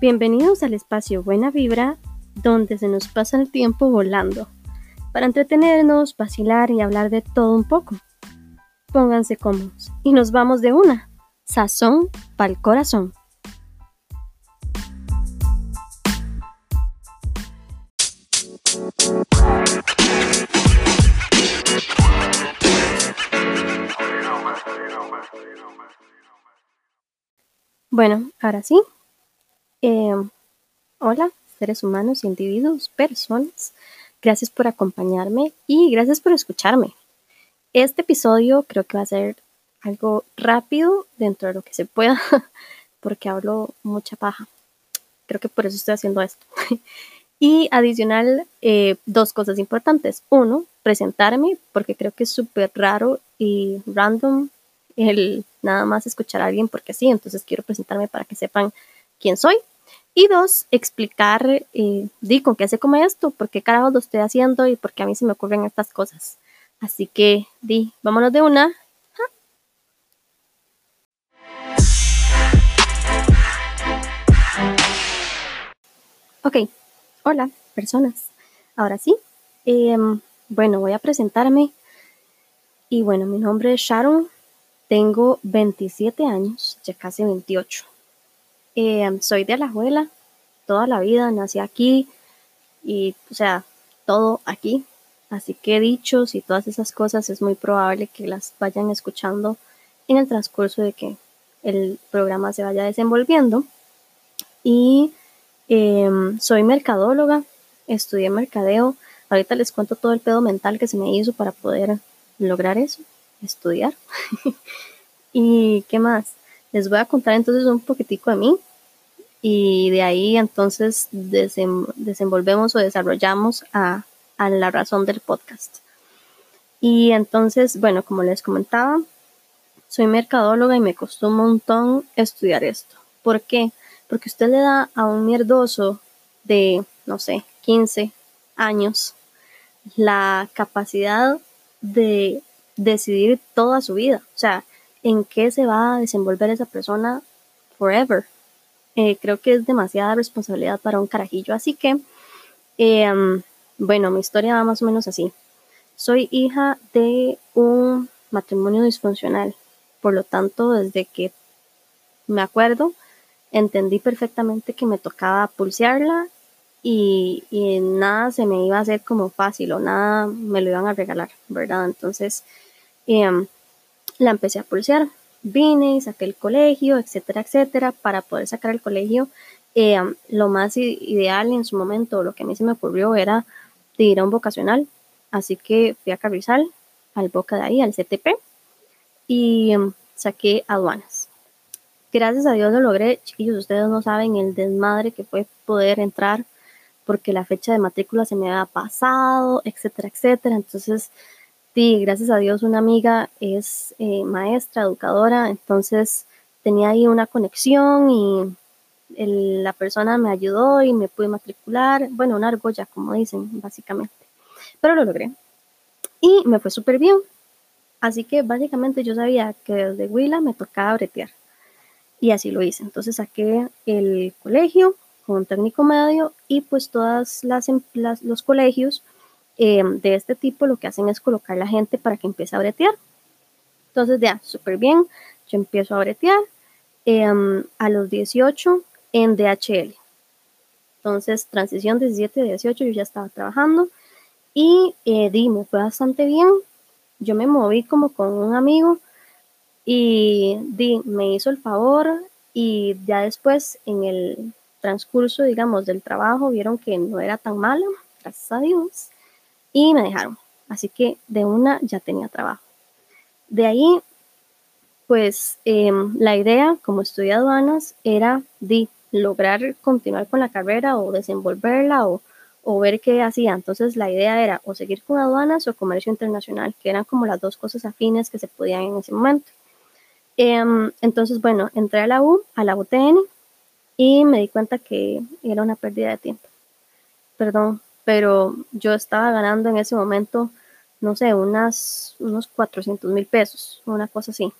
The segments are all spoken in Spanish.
Bienvenidos al espacio Buena Vibra, donde se nos pasa el tiempo volando, para entretenernos, vacilar y hablar de todo un poco. Pónganse cómodos y nos vamos de una. Sazón pa'l corazón. Bueno, ahora sí, eh, hola, seres humanos, individuos, personas. Gracias por acompañarme y gracias por escucharme. Este episodio creo que va a ser algo rápido dentro de lo que se pueda, porque hablo mucha paja. Creo que por eso estoy haciendo esto. y adicional, eh, dos cosas importantes. Uno, presentarme, porque creo que es súper raro y random el nada más escuchar a alguien porque sí, entonces quiero presentarme para que sepan quién soy. Y dos, explicar, eh, di, con qué se come esto, por qué carajo lo estoy haciendo y por qué a mí se me ocurren estas cosas. Así que, di, vámonos de una. Ok, hola, personas. Ahora sí, em, bueno, voy a presentarme. Y bueno, mi nombre es Sharon, tengo 27 años, ya casi 28. Eh, soy de Alajuela, toda la vida nací aquí y, o sea, todo aquí. Así que dichos y todas esas cosas es muy probable que las vayan escuchando en el transcurso de que el programa se vaya desenvolviendo. Y em, soy mercadóloga, estudié mercadeo. Ahorita les cuento todo el pedo mental que se me hizo para poder lograr eso, estudiar. y qué más. Les voy a contar entonces un poquitico de mí y de ahí entonces desenvolvemos o desarrollamos a, a la razón del podcast. Y entonces, bueno, como les comentaba, soy mercadóloga y me costó un montón estudiar esto. ¿Por qué? Porque usted le da a un mierdoso de, no sé, 15 años la capacidad de decidir toda su vida. O sea, en qué se va a desenvolver esa persona forever. Eh, creo que es demasiada responsabilidad para un carajillo. Así que, em, bueno, mi historia va más o menos así. Soy hija de un matrimonio disfuncional. Por lo tanto, desde que me acuerdo, entendí perfectamente que me tocaba pulsearla y, nada se me iba a hacer como fácil o nada me lo iban a regalar, ¿verdad? Entonces, eh, la empecé a pulsear vine y saqué el colegio, etcétera, etcétera, para poder sacar el colegio. Eh, lo más ideal en su momento, lo que a mí se me ocurrió era ir a un vocacional, así que fui a Carrizal, al Boca de ahí, al CTP, y em, saqué aduanas. Gracias a Dios lo logré, chiquillos, ustedes no saben el desmadre que fue poder entrar porque la fecha de matrícula se me había pasado, etcétera, etcétera. Entonces, Sí, gracias a Dios una amiga es eh, maestra, educadora, entonces tenía ahí una conexión y la persona me ayudó y me pude matricular, bueno, una argolla, como dicen, básicamente. Pero lo logré. Y me fue súper bien. Así que básicamente yo sabía que desde Huila me tocaba bretear. Y así lo hice. Entonces saqué el colegio con un técnico medio y pues todas las, las los colegios eh, de este tipo lo que hacen es colocar la gente para que empiece a bretear. Entonces, ya, súper bien, yo empiezo a bretear em, a los 18 en DHL. Entonces, transición 17 18, yo ya estaba trabajando y eh, di, me fue bastante bien. Yo me moví como con un amigo y di, me hizo el favor y ya después en el transcurso, digamos, del trabajo vieron que no era tan mala, gracias a Dios y me dejaron. Así que de una ya tenía trabajo. De ahí, pues em, la idea, como estudié aduanas, era de lograr continuar con la carrera o desenvolverla o, o ver qué hacía. Entonces la idea era o seguir con aduanas o comercio internacional, que eran como las dos cosas afines que se podían en ese momento. Em, entonces, bueno, entré a la U, a la UTN, y me di cuenta que era una pérdida de tiempo. Perdón, pero yo estaba ganando en ese momento, no sé, unas, unos 400 mil pesos, una cosa así.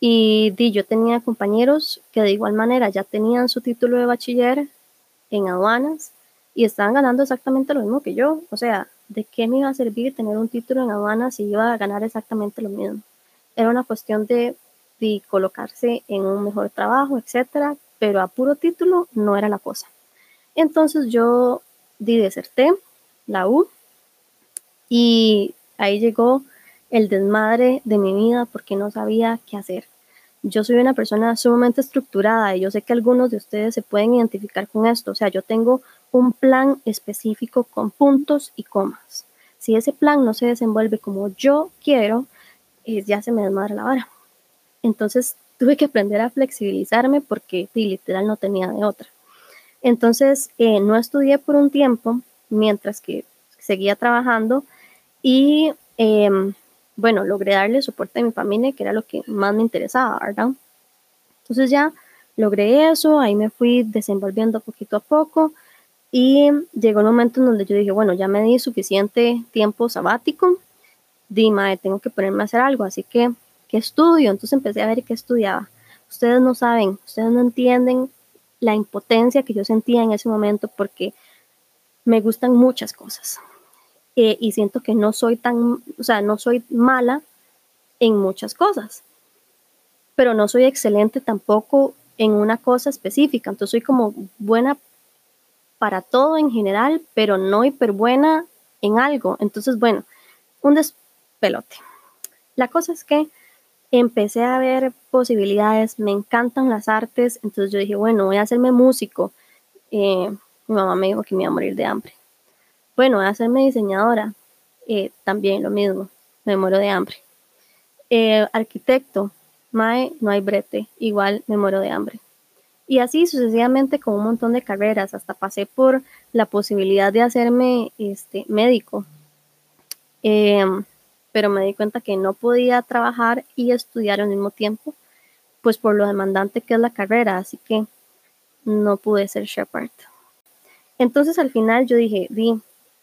Y di, yo tenía compañeros que de igual manera ya tenían su título de bachiller en aduanas y estaban ganando exactamente lo mismo que yo. O sea, ¿de qué me iba a servir tener un título en aduanas si iba a ganar exactamente lo mismo? Era una cuestión de, de colocarse en un mejor trabajo, etcétera, pero a puro título no era la cosa. Entonces yo di deserté la U y ahí llegó el desmadre de mi vida porque no sabía qué hacer. Yo soy una persona sumamente estructurada y yo sé que algunos de ustedes se pueden identificar con esto. O sea, yo tengo un plan específico con puntos y comas. Si ese plan no se desenvuelve como yo quiero, eh, ya se me desmadra la vara. Entonces tuve que aprender a flexibilizarme porque literal no tenía de otra. Entonces eh, no estudié por un tiempo mientras que seguía trabajando y em, bueno, logré darle soporte a mi familia, que era lo que más me interesaba, ¿verdad? Entonces ya logré eso, ahí me fui desenvolviendo poquito a poco y llegó el momento en donde yo dije, bueno, ya me di suficiente tiempo sabático, dime, tengo que ponerme a hacer algo, así que, ¿qué estudio? Entonces empecé a ver qué estudiaba. Ustedes no saben, ustedes no entienden la impotencia que yo sentía en ese momento porque me gustan muchas cosas. Eh, y siento que no soy tan, o sea, no soy mala en muchas cosas, pero no soy excelente tampoco en una cosa específica. Entonces soy como buena para todo en general, pero no hiper buena en algo. Entonces, bueno, un despelote. La cosa es que empecé a ver posibilidades, me encantan las artes, entonces yo dije, bueno, voy a hacerme músico. Eh, mi mamá me dijo que me iba a morir de hambre. Bueno, hacerme diseñadora, eh, también lo mismo, me muero de hambre. Eh, arquitecto, mae, no hay brete, igual me muero de hambre. Y así sucesivamente con un montón de carreras, hasta pasé por la posibilidad de hacerme este, médico. Pero me di cuenta que no podía trabajar y estudiar al mismo tiempo, pues por lo demandante que es la carrera, así que no pude ser Shepard. Entonces al final yo dije, di,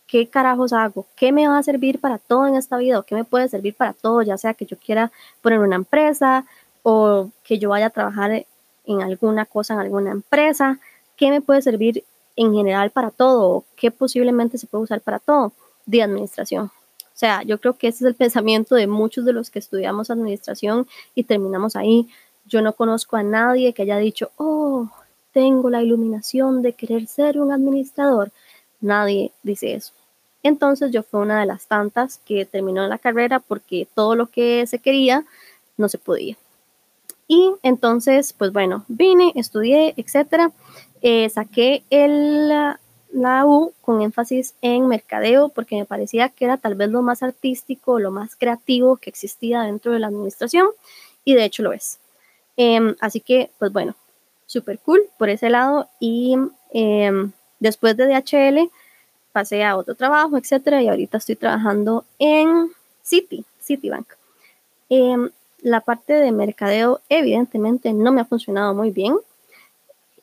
¿qué carajos hago? ¿Qué me va a servir para todo en esta vida? ¿O qué me puede servir para todo? Ya sea que yo quiera poner una empresa o que yo vaya a trabajar en alguna cosa, en alguna empresa. ¿Qué me puede servir en general para todo? ¿O qué posiblemente se puede usar para todo? De administración. O sea, yo creo que ese es el pensamiento de muchos de los que estudiamos administración y terminamos ahí. Yo no conozco a nadie que haya dicho, oh, tengo la iluminación de querer ser un administrador nadie dice eso. Entonces yo fui una de las tantas que terminó la carrera porque todo lo que se quería no se podía. Y entonces, pues bueno, vine, estudié, etcétera. Eh, saqué el, la U con énfasis en mercadeo porque me parecía que era tal vez lo más artístico, lo más creativo que existía dentro de la administración y de hecho lo es. Em, así que, pues bueno, súper cool por ese lado y em, Después de DHL pasé a otro trabajo, etcétera, y ahorita estoy trabajando en City, Citibank. Em, la parte de mercadeo evidentemente no me ha funcionado muy bien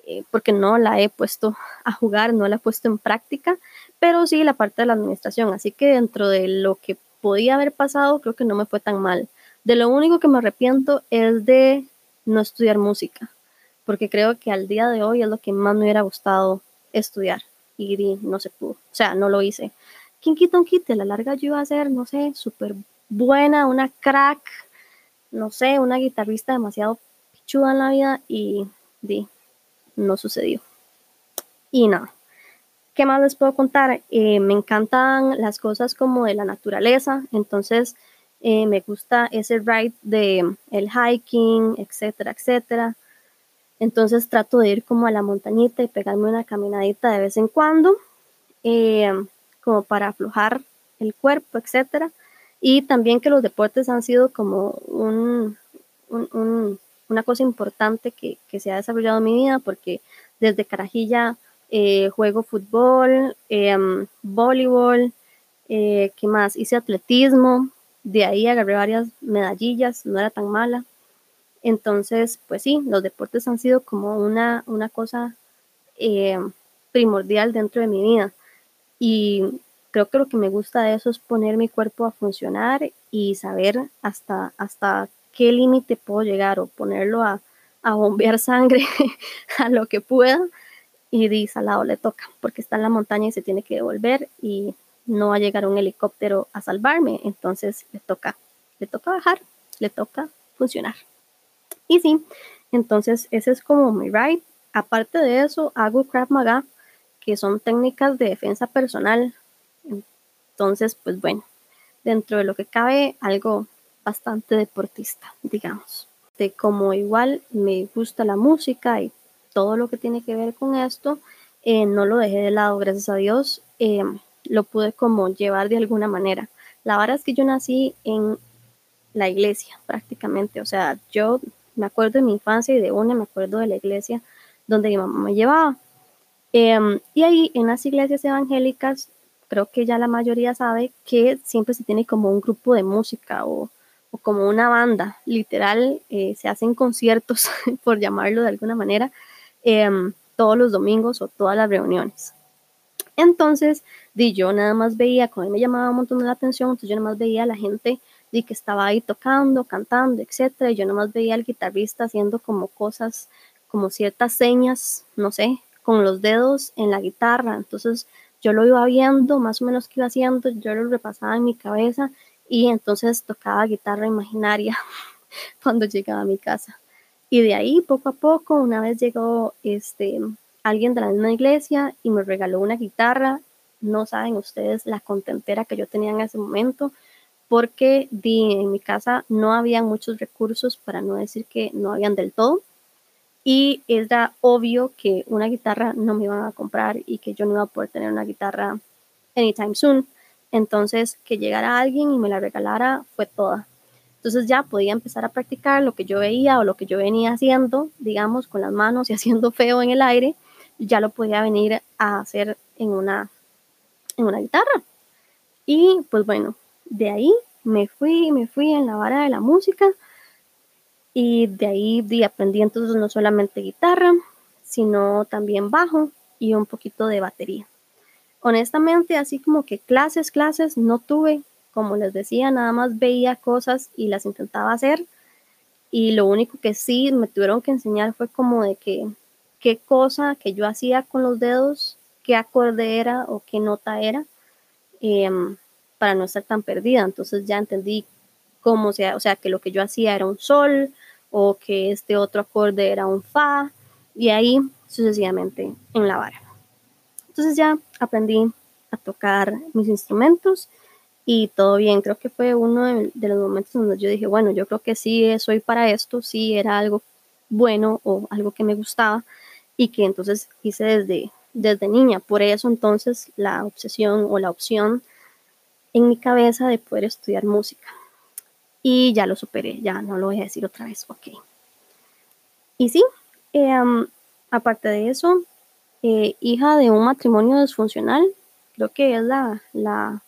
eh, porque no la he puesto a jugar, no la he puesto en práctica, pero sí la parte de la administración. Así que dentro de lo que podía haber pasado, creo que no me fue tan mal. De lo único que me arrepiento es de no estudiar música, porque creo que al día de hoy es lo que más me hubiera gustado estudiar y no se pudo, o sea, no lo hice. ¿Quién quita un quite? La larga yo iba a ser, no sé, súper buena, una crack, no sé, una guitarrista demasiado pichuda en la vida y di, no sucedió. Y nada. ¿Qué más les puedo contar? Eh, me encantan las cosas como de la naturaleza, entonces eh, me gusta ese ride de el hiking, etcétera, etcétera. Entonces trato de ir como a la montañita y pegarme una caminadita de vez en cuando, eh, como para aflojar el cuerpo, etc. Y también que los deportes han sido como un, una cosa importante que, se ha desarrollado en mi vida, porque desde carajilla eh, juego fútbol, em, voleibol, eh, ¿qué más? Hice atletismo, de ahí agarré varias medallillas, no era tan mala. Entonces, pues sí, los deportes han sido como una, una cosa eh, primordial dentro de mi vida. Y creo que lo que me gusta de eso es poner mi cuerpo a funcionar y saber hasta, hasta qué límite puedo llegar o ponerlo a, bombear sangre a lo que pueda y dice al lado le toca porque está en la montaña y se tiene que devolver y no va a llegar un helicóptero a salvarme, entonces le toca, le toca bajar, le toca funcionar. Y sí, entonces ese es como mi ride. Aparte de eso, hago Krav Maga, que son técnicas de defensa personal. Entonces, pues bueno, dentro de lo que cabe, algo bastante deportista, digamos. De como igual me gusta la música y todo lo que tiene que ver con esto, eh, no lo dejé de lado, gracias a Dios. Eh, lo pude como llevar de alguna manera. La verdad es que yo nací en la iglesia prácticamente, o sea, yo me acuerdo de mi infancia y de una me acuerdo de la iglesia donde mi mamá me llevaba. Em, y ahí en las iglesias evangélicas, creo que ya la mayoría sabe que siempre se tiene como un grupo de música o, o como una banda, literal, eh, se hacen conciertos, por llamarlo de alguna manera, em, todos los domingos o todas las reuniones. Entonces, di, yo nada más veía, como me llamaba un montón la atención, entonces yo nada más veía a la gente di, que estaba ahí tocando, cantando, etcétera, y yo nada más veía al guitarrista haciendo como cosas, como ciertas señas, no sé, con los dedos en la guitarra. Entonces, yo lo iba viendo, más o menos qué iba haciendo, yo lo repasaba en mi cabeza y entonces tocaba guitarra imaginaria cuando llegaba a mi casa. Y de ahí, poco a poco, una vez llegó este alguien de la misma iglesia y me regaló una guitarra. No saben ustedes la contentera que yo tenía en ese momento porque di, en mi casa no había muchos recursos, para no decir que no habían del todo. Y era obvio que una guitarra no me iban a comprar y que yo no iba a poder tener una guitarra anytime soon. Entonces, que llegara alguien y me la regalara fue toda. Entonces ya podía empezar a practicar lo que yo veía o lo que yo venía haciendo, digamos, con las manos y haciendo feo en el aire ya lo podía venir a hacer en una, en una guitarra. Y pues bueno, de ahí me fui, me fui en la vara de la música y de ahí aprendí entonces no solamente guitarra, sino también bajo y un poquito de batería. Honestamente, así como que clases, clases no tuve, como les decía, nada más veía cosas y las intentaba hacer. Y lo único que sí me tuvieron que enseñar fue como de que qué cosa que yo hacía con los dedos, qué acorde era o qué nota era, em, para no estar tan perdida. Entonces ya entendí cómo sea, o sea, que lo que yo hacía era un sol o que este otro acorde era un fa y ahí sucesivamente en la vara. Entonces ya aprendí a tocar mis instrumentos y todo bien. Creo que fue uno de, de, los momentos donde yo dije, bueno, yo creo que sí soy para esto, sí era algo bueno o algo que me gustaba y que entonces hice desde, desde niña. Por eso entonces la obsesión o la opción en mi cabeza de poder estudiar música. Y ya lo superé, ya no lo voy a decir otra vez, ok. Y sí, em, aparte de eso, eh, hija de un matrimonio disfuncional, creo que es la, la,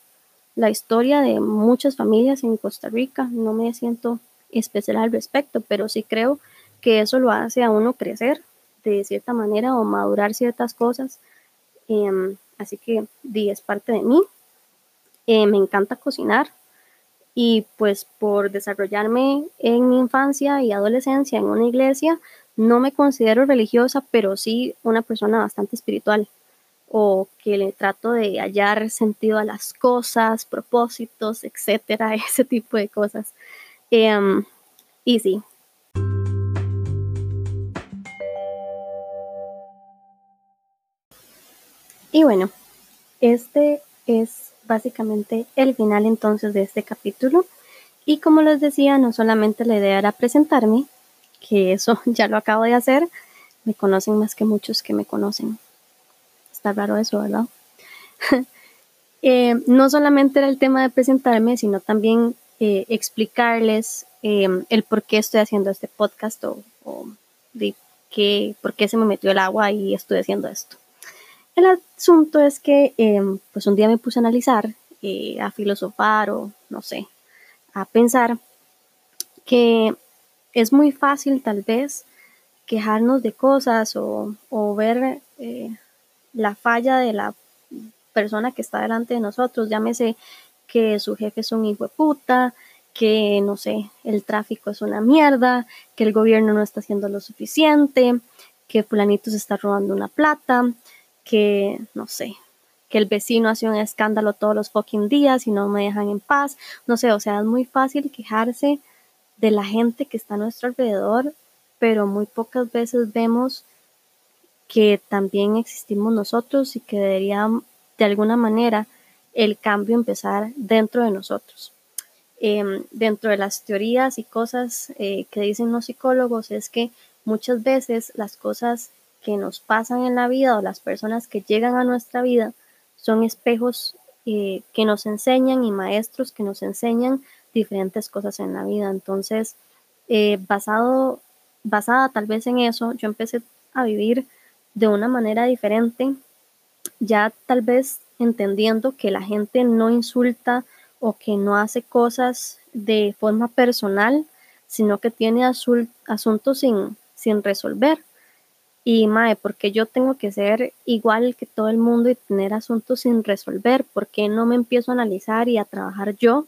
la historia de muchas familias en Costa Rica. No me siento especial al respecto, pero sí creo que eso lo hace a uno crecer de cierta manera o madurar ciertas cosas. Em, así que di, es parte de mí. Eh, me encanta cocinar y pues por desarrollarme en mi infancia y adolescencia en una iglesia, no me considero religiosa, pero sí una persona bastante espiritual o que le trato de hallar sentido a las cosas, propósitos, etcétera, ese tipo de cosas. Em, y sí, Y bueno, este es básicamente el final entonces de este capítulo. Y como les decía, no solamente la idea era presentarme, que eso ya lo acabo de hacer, me conocen más que muchos que me conocen. Está raro eso, ¿verdad? Eh, no solamente era el tema de presentarme, sino también eh, explicarles eh, el por qué estoy haciendo este podcast o, de qué, por qué se me metió el agua y estoy haciendo esto. El asunto es que pues un día me puse a analizar, a filosofar o no sé, a pensar que es muy fácil tal vez quejarnos de cosas o, ver eh, la falla de la persona que está delante de nosotros, llámese que su jefe es un hijo de puta, que, no sé, el tráfico es una mierda, que el gobierno no está haciendo lo suficiente, que fulanito se está robando una plata, que, no sé, que el vecino hace un escándalo todos los fucking días y no me dejan en paz. No sé, o sea, es muy fácil quejarse de la gente que está a nuestro alrededor, pero muy pocas veces vemos que también existimos nosotros y que debería de alguna manera el cambio empezar dentro de nosotros. Em, dentro de las teorías y cosas eh, que dicen los psicólogos es que muchas veces las cosas que nos pasan en la vida o las personas que llegan a nuestra vida son espejos eh, que nos enseñan y maestros que nos enseñan diferentes cosas en la vida. Entonces, eh, basado, basada tal vez en eso, yo empecé a vivir de una manera diferente, ya tal vez entendiendo que la gente no insulta o que no hace cosas de forma personal, sino que tiene asuntos sin, sin resolver. Y mae, porque yo tengo que ser igual que todo el mundo y tener asuntos sin resolver? ¿Por qué no me empiezo a analizar y a trabajar yo?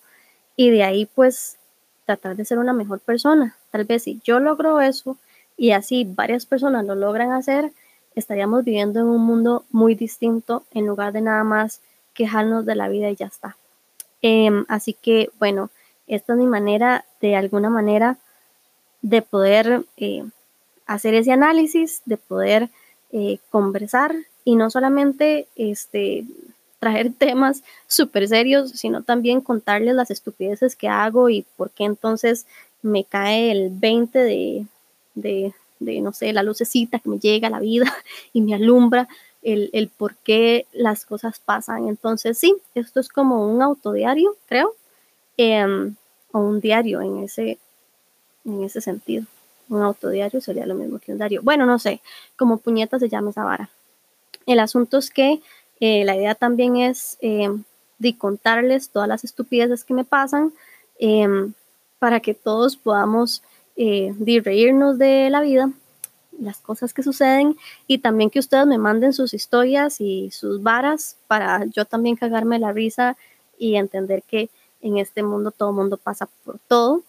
Y de ahí pues tratar de ser una mejor persona. Tal vez si yo logro eso y así varias personas lo logran hacer, estaríamos viviendo en un mundo muy distinto en lugar de nada más quejarnos de la vida y ya está. Em, así que, bueno, esta es mi manera, de alguna manera, de poder eh, hacer ese análisis, de poder eh, conversar y no solamente este, traer temas súper serios, sino también contarles las estupideces que hago y por qué entonces me cae el 20 de, de, no sé, la lucecita que me llega a la vida y me alumbra el, el por qué las cosas pasan. Entonces, sí, esto es como un autodiario, creo, em, o un diario en ese, en ese sentido. Un autodiario sería lo mismo que un diario. Bueno, no sé, como puñeta se llama esa vara. El asunto es que eh, la idea también es em, de contarles todas las estupideces que me pasan em, para que todos podamos eh, de reírnos de la vida, las cosas que suceden y también que ustedes me manden sus historias y sus varas para yo también cagarme la risa y entender que en este mundo todo mundo pasa por todo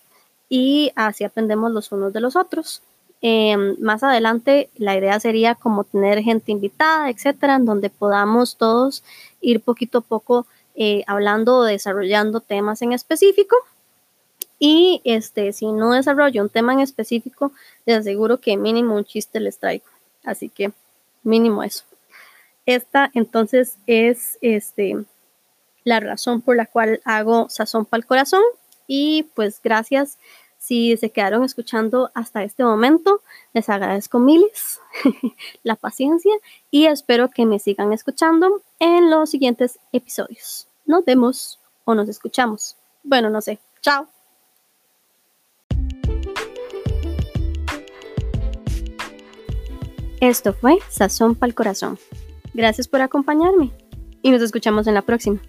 y así aprendemos los unos de los otros. Em, más adelante la idea sería como tener gente invitada, etcétera, en donde podamos todos ir poquito a poco eh, hablando o desarrollando temas en específico y este, si no desarrollo un tema en específico, les aseguro que mínimo un chiste les traigo. Así que mínimo eso. Esta entonces es este, la razón por la cual hago Sazón para el Corazón. Y pues gracias si se quedaron escuchando hasta este momento. Les agradezco miles la paciencia y espero que me sigan escuchando en los siguientes episodios. Nos vemos o nos escuchamos. Bueno, no sé. Chao. Esto fue Sazón para el Corazón. Gracias por acompañarme y nos escuchamos en la próxima.